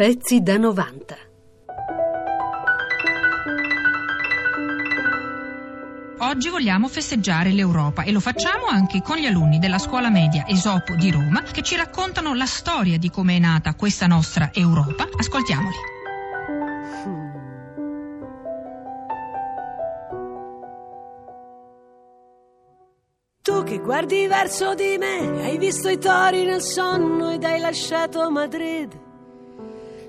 Pezzi da 90. Oggi vogliamo festeggiare l'Europa e lo facciamo anche con gli alunni della scuola media Esopo di Roma che ci raccontano la storia di come è nata questa nostra Europa. Ascoltiamoli. Tu che guardi verso di me, hai visto i tori nel sonno ed hai lasciato Madrid.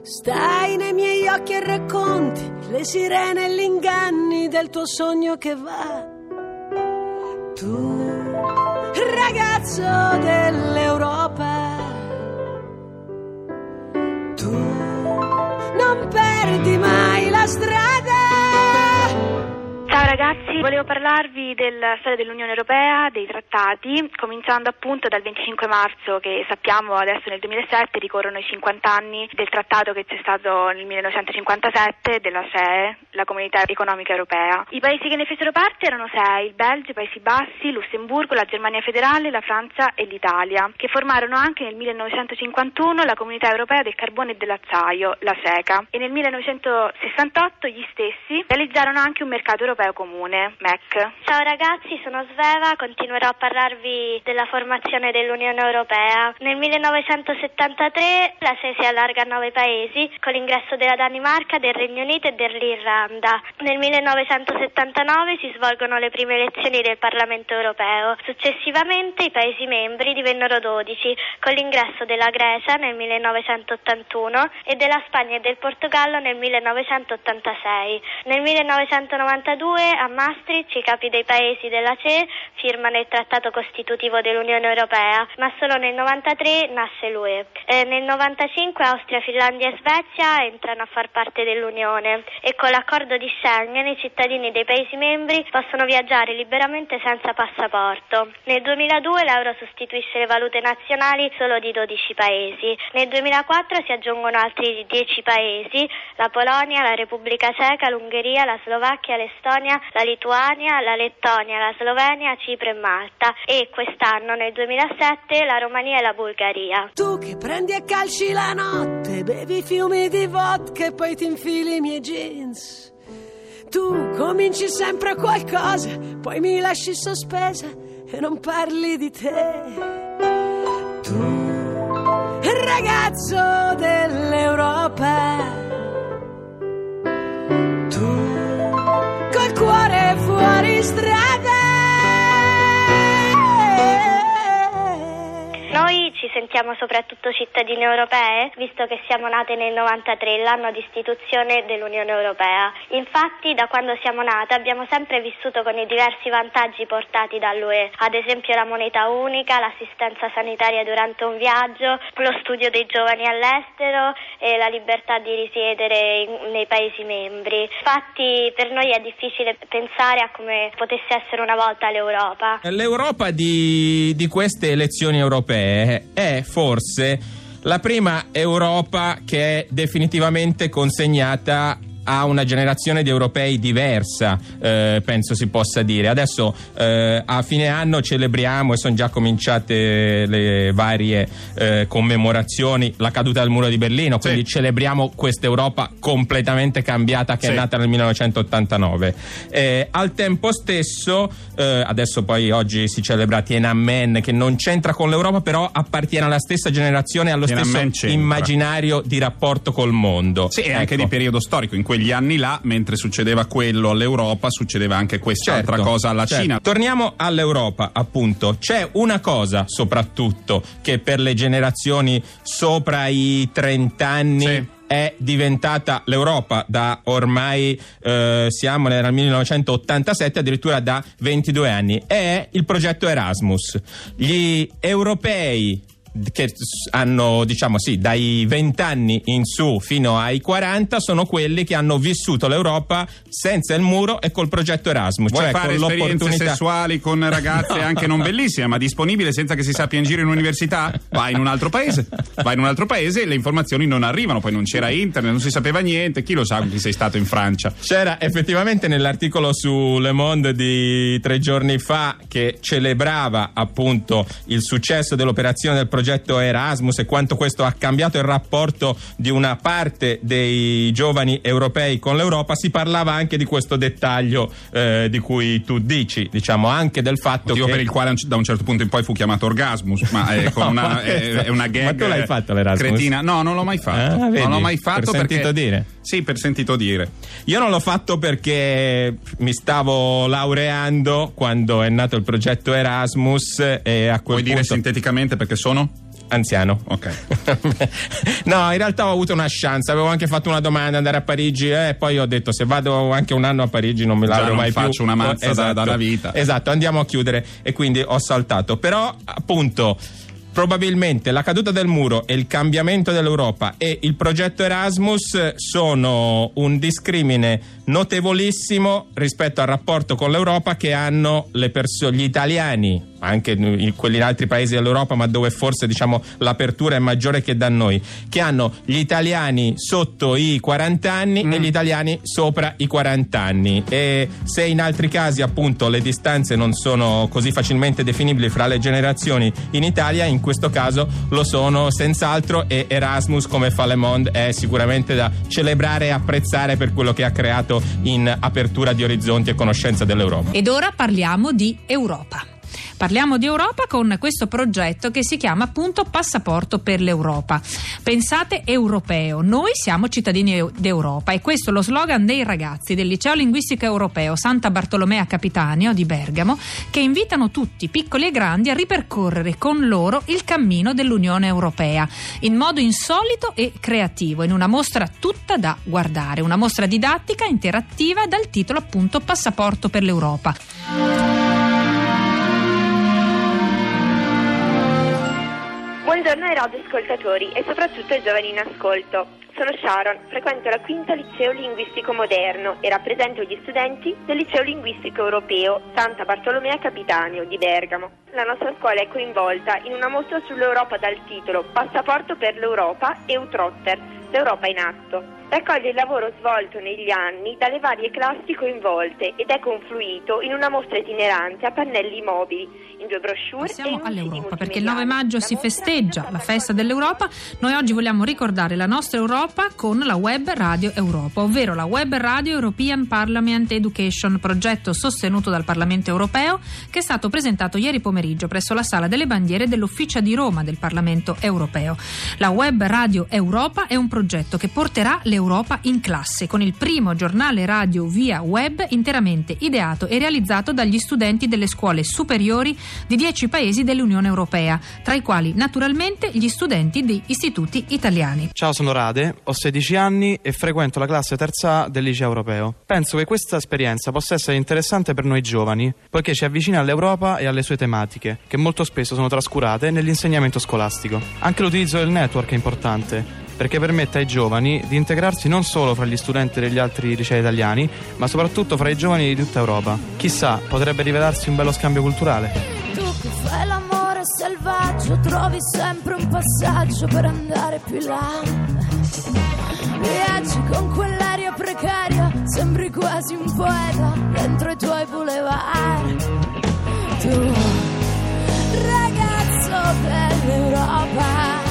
Stai nei miei occhi e racconti le sirene e gli inganni del tuo sogno che va. Tu, ragazzo dell'Europa, ragazzi, volevo parlarvi della storia dell'Unione Europea, dei trattati, cominciando appunto dal 25 marzo che sappiamo adesso nel 2007 ricorrono i 50 anni del trattato che c'è stato nel 1957 della CE, la Comunità Economica Europea. I paesi che ne fecero parte erano sei, il Belgio, i Paesi Bassi, Lussemburgo, la Germania federale, la Francia e l'Italia, che formarono anche nel 1951 la Comunità Europea del Carbone e dell'Acciaio, la CECA, e nel 1968 gli stessi realizzarono anche un mercato europeo comune, MEC. Ciao ragazzi, sono Sveva, continuerò a parlarvi della formazione dell'Unione Europea. Nel 1973 la SE si allarga a nove paesi con l'ingresso della Danimarca, del Regno Unito e dell'Irlanda. Nel 1979 si svolgono le prime elezioni del Parlamento Europeo. Successivamente i paesi membri divennero 12 con l'ingresso della Grecia nel 1981 e della Spagna e del Portogallo nel 1986. Nel 1992 a Maastricht i capi dei paesi della CE firmano il trattato costitutivo dell'Unione Europea, ma solo nel 93 nasce l'UE. Eh, nel 95 Austria, Finlandia e Svezia entrano a far parte dell'Unione e con l'accordo di Schengen i cittadini dei paesi membri possono viaggiare liberamente senza passaporto. Nel 2002 l'euro sostituisce le valute nazionali solo di 12 paesi. Nel 2004 si aggiungono altri 10 paesi, la Polonia, la Repubblica Ceca, l'Ungheria, la Slovacchia, l'Estonia, la Lituania, la Lettonia, la Slovenia, Cipro e Malta e quest'anno nel 2007 la Romania e la Bulgaria. Tu che prendi a calci la notte, bevi fiumi di vodka e poi ti infili i miei jeans. Tu cominci sempre qualcosa, poi mi lasci sospesa e non parli di te. Tu, ragazzo dell'Europa, Strange. Sentiamo soprattutto cittadine europee, visto che siamo nate nel 93, l'anno di istituzione dell'Unione Europea. Infatti, da quando siamo nate abbiamo sempre vissuto con i diversi vantaggi portati dall'UE, ad esempio la moneta unica, l'assistenza sanitaria durante un viaggio, lo studio dei giovani all'estero e la libertà di risiedere in- nei Paesi membri. Infatti, per noi è difficile pensare a come potesse essere una volta l'Europa. L'Europa di, di queste elezioni europee è forse la prima Europa che è definitivamente consegnata a una generazione di europei diversa, eh, penso si possa dire. Adesso eh, a fine anno celebriamo e sono già cominciate le varie eh, commemorazioni, la caduta del muro di Berlino, quindi celebriamo questa Europa completamente cambiata che Sì. è nata nel 1989. Eh, al tempo stesso, eh, adesso poi oggi si celebra Tiananmen che non c'entra con l'Europa, però appartiene alla stessa generazione, allo Tiananmen stesso immaginario di rapporto col mondo. Sì, e anche Ecco. di periodo storico. In quegli anni là, mentre succedeva quello all'Europa, succedeva anche quest'altra Certo, cosa alla certo. Cina. Torniamo all'Europa, appunto. C'è una cosa soprattutto che per le generazioni sopra i 30 anni Sì. è diventata l'Europa da ormai eh, siamo nel 1987 addirittura da 22 anni è il progetto Erasmus gli europei che hanno diciamo sì dai 20 anni in su fino ai 40 sono quelli che hanno vissuto l'Europa senza il muro e col progetto Erasmus Vuoi cioè fare con esperienze sessuali con ragazze anche non bellissime, ma disponibile senza che si sappia in giro in università? Vai in un altro paese. Vai in un altro paese e le informazioni non arrivano. Poi non c'era internet, non si sapeva niente. Chi lo sa chi sei stato in Francia? C'era effettivamente nell'articolo su Le Monde di tre giorni fa che celebrava appunto il successo dell'operazione del progetto progetto Erasmus e quanto questo ha cambiato il rapporto di una parte dei giovani europei con l'Europa, si parlava anche di questo dettaglio eh, di cui tu dici, diciamo anche del fatto Motivo che per il quale da un certo punto in poi fu chiamato Orgasmus, ma è, con No, una, ma è, è una gag ma tu l'hai fatto l'Erasmus? cretina. No, non l'ho mai fatto. Ah, vedi? non l'ho mai fatto Per perché sentito dire. Sì, per sentito dire. Io non l'ho fatto perché mi stavo laureando quando è nato il progetto Erasmus e a quel Puoi dire punto sinteticamente perché sono? Anziano. Ok. no, in realtà ho avuto una chance, avevo anche fatto una domanda andare a Parigi e poi ho detto se vado anche un anno a Parigi non mi non mai più. faccio una mazza da- dalla vita. Esatto, andiamo a chiudere e quindi ho saltato. Però appunto Probabilmente la caduta del muro e il cambiamento dell'Europa e il progetto Erasmus sono un discrimine notevolissimo rispetto al rapporto con l'Europa che hanno le perso- gli italiani, anche in- quelli in altri paesi dell'Europa, ma dove forse diciamo, l'apertura è maggiore che da noi, che hanno gli italiani sotto i 40 anni e gli italiani sopra i 40 anni. E se in altri casi appunto le distanze non sono così facilmente definibili fra le generazioni in Italia, in questo caso lo sono senz'altro e Erasmus come fa Le Monde è sicuramente da celebrare e apprezzare per quello che ha creato in apertura di orizzonti e conoscenza dell'Europa. Ed ora parliamo di Europa. Parliamo di Europa con questo progetto che si chiama appunto Passaporto per l'Europa. Pensate europeo, noi siamo cittadini eu- d'Europa e questo è lo slogan dei ragazzi del Liceo Linguistico Europeo Santa Bartolomea Capitanio di Bergamo che invitano tutti, piccoli e grandi, a ripercorrere con loro il cammino dell'Unione Europea in modo insolito e creativo, in una mostra tutta da guardare, una mostra didattica, interattiva dal titolo appunto Passaporto per l'Europa. Buongiorno ai radioascoltatori e soprattutto ai giovani in ascolto. Sono Sharon, frequento la quinta liceo linguistico moderno e rappresento gli studenti del liceo linguistico europeo Santa Bartolomea Capitanio di Bergamo. La nostra scuola è coinvolta in una mostra sull'Europa dal titolo Passaporto per l'Europa e Utrotter, l'Europa in atto. Raccoglie il lavoro svolto negli anni dalle varie classi coinvolte ed è confluito in una mostra itinerante a pannelli mobili, in due brochure e Passiamo all'Europa perché il 9 multimediale. maggio si festeggia la festa dell'Europa. Noi oggi vogliamo ricordare la nostra Europa con la Web Radio Europa, ovvero la Web Radio European Parliament Education, progetto sostenuto dal Parlamento europeo che è stato presentato ieri pomeriggio presso la Sala delle Bandiere dell'Ufficio di Roma del Parlamento europeo. La Web Radio Europa è un progetto che porterà l'Europa in classe con il primo giornale radio via web interamente ideato e realizzato dagli studenti delle scuole superiori di 10 paesi dell'Unione Europea, tra i quali naturalmente gli studenti di istituti italiani. Ciao, sono Rade, ho 16 anni e frequento la classe terza A del liceo europeo. Penso che questa esperienza possa essere interessante per noi giovani, poiché ci avvicina all'Europa e alle sue tematiche, che molto spesso sono trascurate nell'insegnamento scolastico. Anche l'utilizzo del network è importante, perché permette ai giovani di integrarsi non solo fra gli studenti degli altri licei italiani, ma soprattutto fra i giovani di tutta Europa. Chissà, potrebbe rivelarsi un bello scambio culturale. Tu che fai l'amore selvaggio, trovi sempre un passaggio per andare più là. Viaggi con quell'aria precaria, sembri quasi un poeta dentro i tuoi boulevard. Tu, ragazzo dell'Europa.